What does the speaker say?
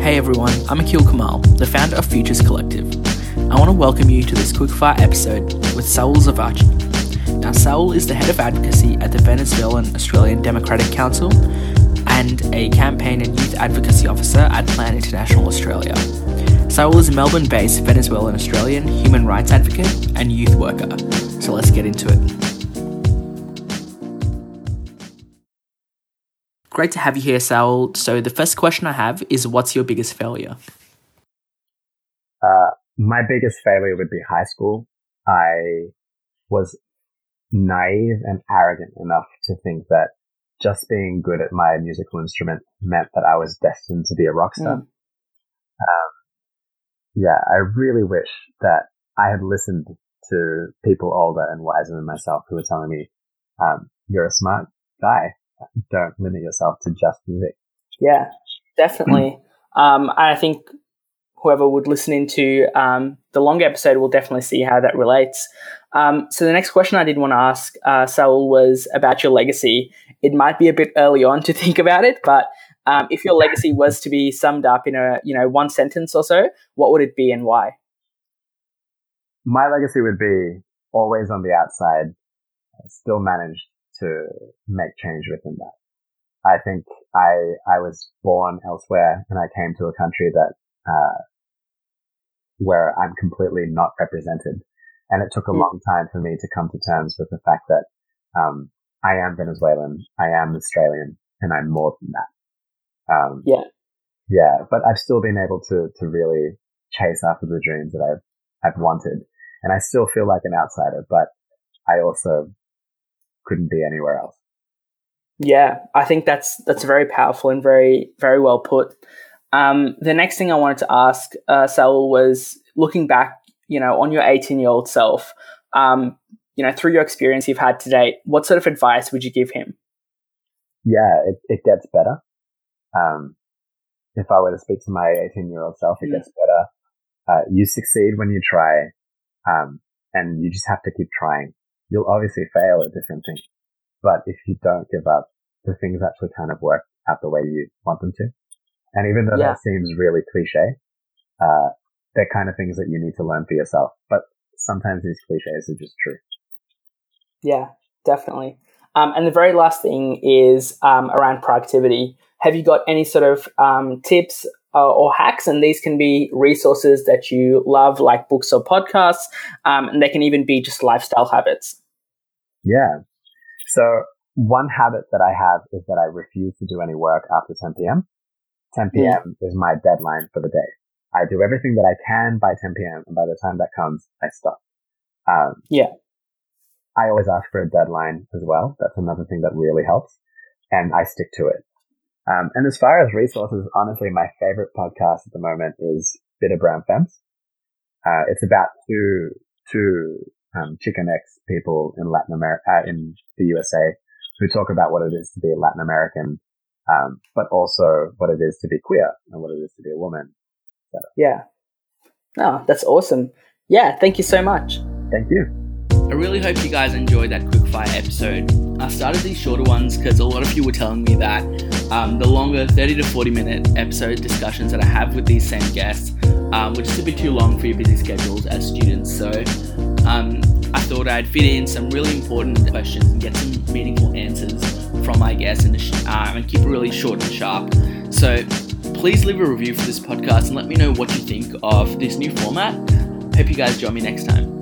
Hey everyone, I'm Akil Kamal, the founder of Futures Collective. I want to welcome you to this quickfire episode with Saul Zavachi. Now, Saul is the head of advocacy at the Venezuelan Australian Democratic Council and a campaign and youth advocacy officer at Plan International Australia. Saul is a Melbourne based Venezuelan Australian human rights advocate and youth worker. So let's get into it. Great to have you here, Saul. So, the first question I have is what's your biggest failure? Uh, my biggest failure would be high school. I was naive and arrogant enough to think that just being good at my musical instrument meant that I was destined to be a rock star. Mm. Um, yeah, I really wish that I had listened to people older and wiser than myself who were telling me, um, you're a smart guy don't limit yourself to just music. Yeah, definitely. um, I think whoever would listen into um, the longer episode will definitely see how that relates. Um, so the next question I did want to ask uh, Saul was about your legacy. It might be a bit early on to think about it, but um, if your legacy was to be summed up in a you know one sentence or so, what would it be and why? My legacy would be always on the outside, still managed to make change within that. I think I, I was born elsewhere and I came to a country that, uh, where I'm completely not represented. And it took a mm. long time for me to come to terms with the fact that, um, I am Venezuelan, I am Australian, and I'm more than that. Um, yeah. Yeah, but I've still been able to, to really chase after the dreams that I've, I've wanted. And I still feel like an outsider, but I also couldn't be anywhere else. Yeah, I think that's that's very powerful and very very well put. Um, the next thing I wanted to ask uh, Saul was looking back, you know, on your 18 year old self, um, you know, through your experience you've had to date, what sort of advice would you give him? Yeah, it, it gets better. Um, if I were to speak to my 18 year old self, it mm. gets better. Uh, you succeed when you try, um, and you just have to keep trying you'll obviously fail at different things. But if you don't give up, the things actually kind of work out the way you want them to. And even though yeah. that seems really cliche, uh, they're kind of things that you need to learn for yourself. But sometimes these cliches are just true. Yeah, definitely. Um, and the very last thing is um, around productivity. Have you got any sort of um, tips uh, or hacks, and these can be resources that you love, like books or podcasts, um, and they can even be just lifestyle habits. Yeah. So one habit that I have is that I refuse to do any work after 10 p.m. 10 p.m. Mm. is my deadline for the day. I do everything that I can by 10 p.m. and by the time that comes, I stop. Um, yeah. I always ask for a deadline as well. That's another thing that really helps and I stick to it. Um, and as far as resources, honestly, my favorite podcast at the moment is Bitter Brown Femmes. Uh, it's about two, two, um, Chicanx people in Latin America, uh, in the USA who talk about what it is to be a Latin American, um, but also what it is to be queer and what it is to be a woman. So. Yeah. No, that's awesome. Yeah. Thank you so much. Thank you. I really hope you guys enjoyed that quickfire episode. I started these shorter ones because a lot of you were telling me that um, the longer 30 to 40 minute episode discussions that I have with these same guests um, would just bit too long for your busy schedules as students. So um, I thought I'd fit in some really important questions and get some meaningful answers from my guests and, uh, and keep it really short and sharp. So please leave a review for this podcast and let me know what you think of this new format. Hope you guys join me next time.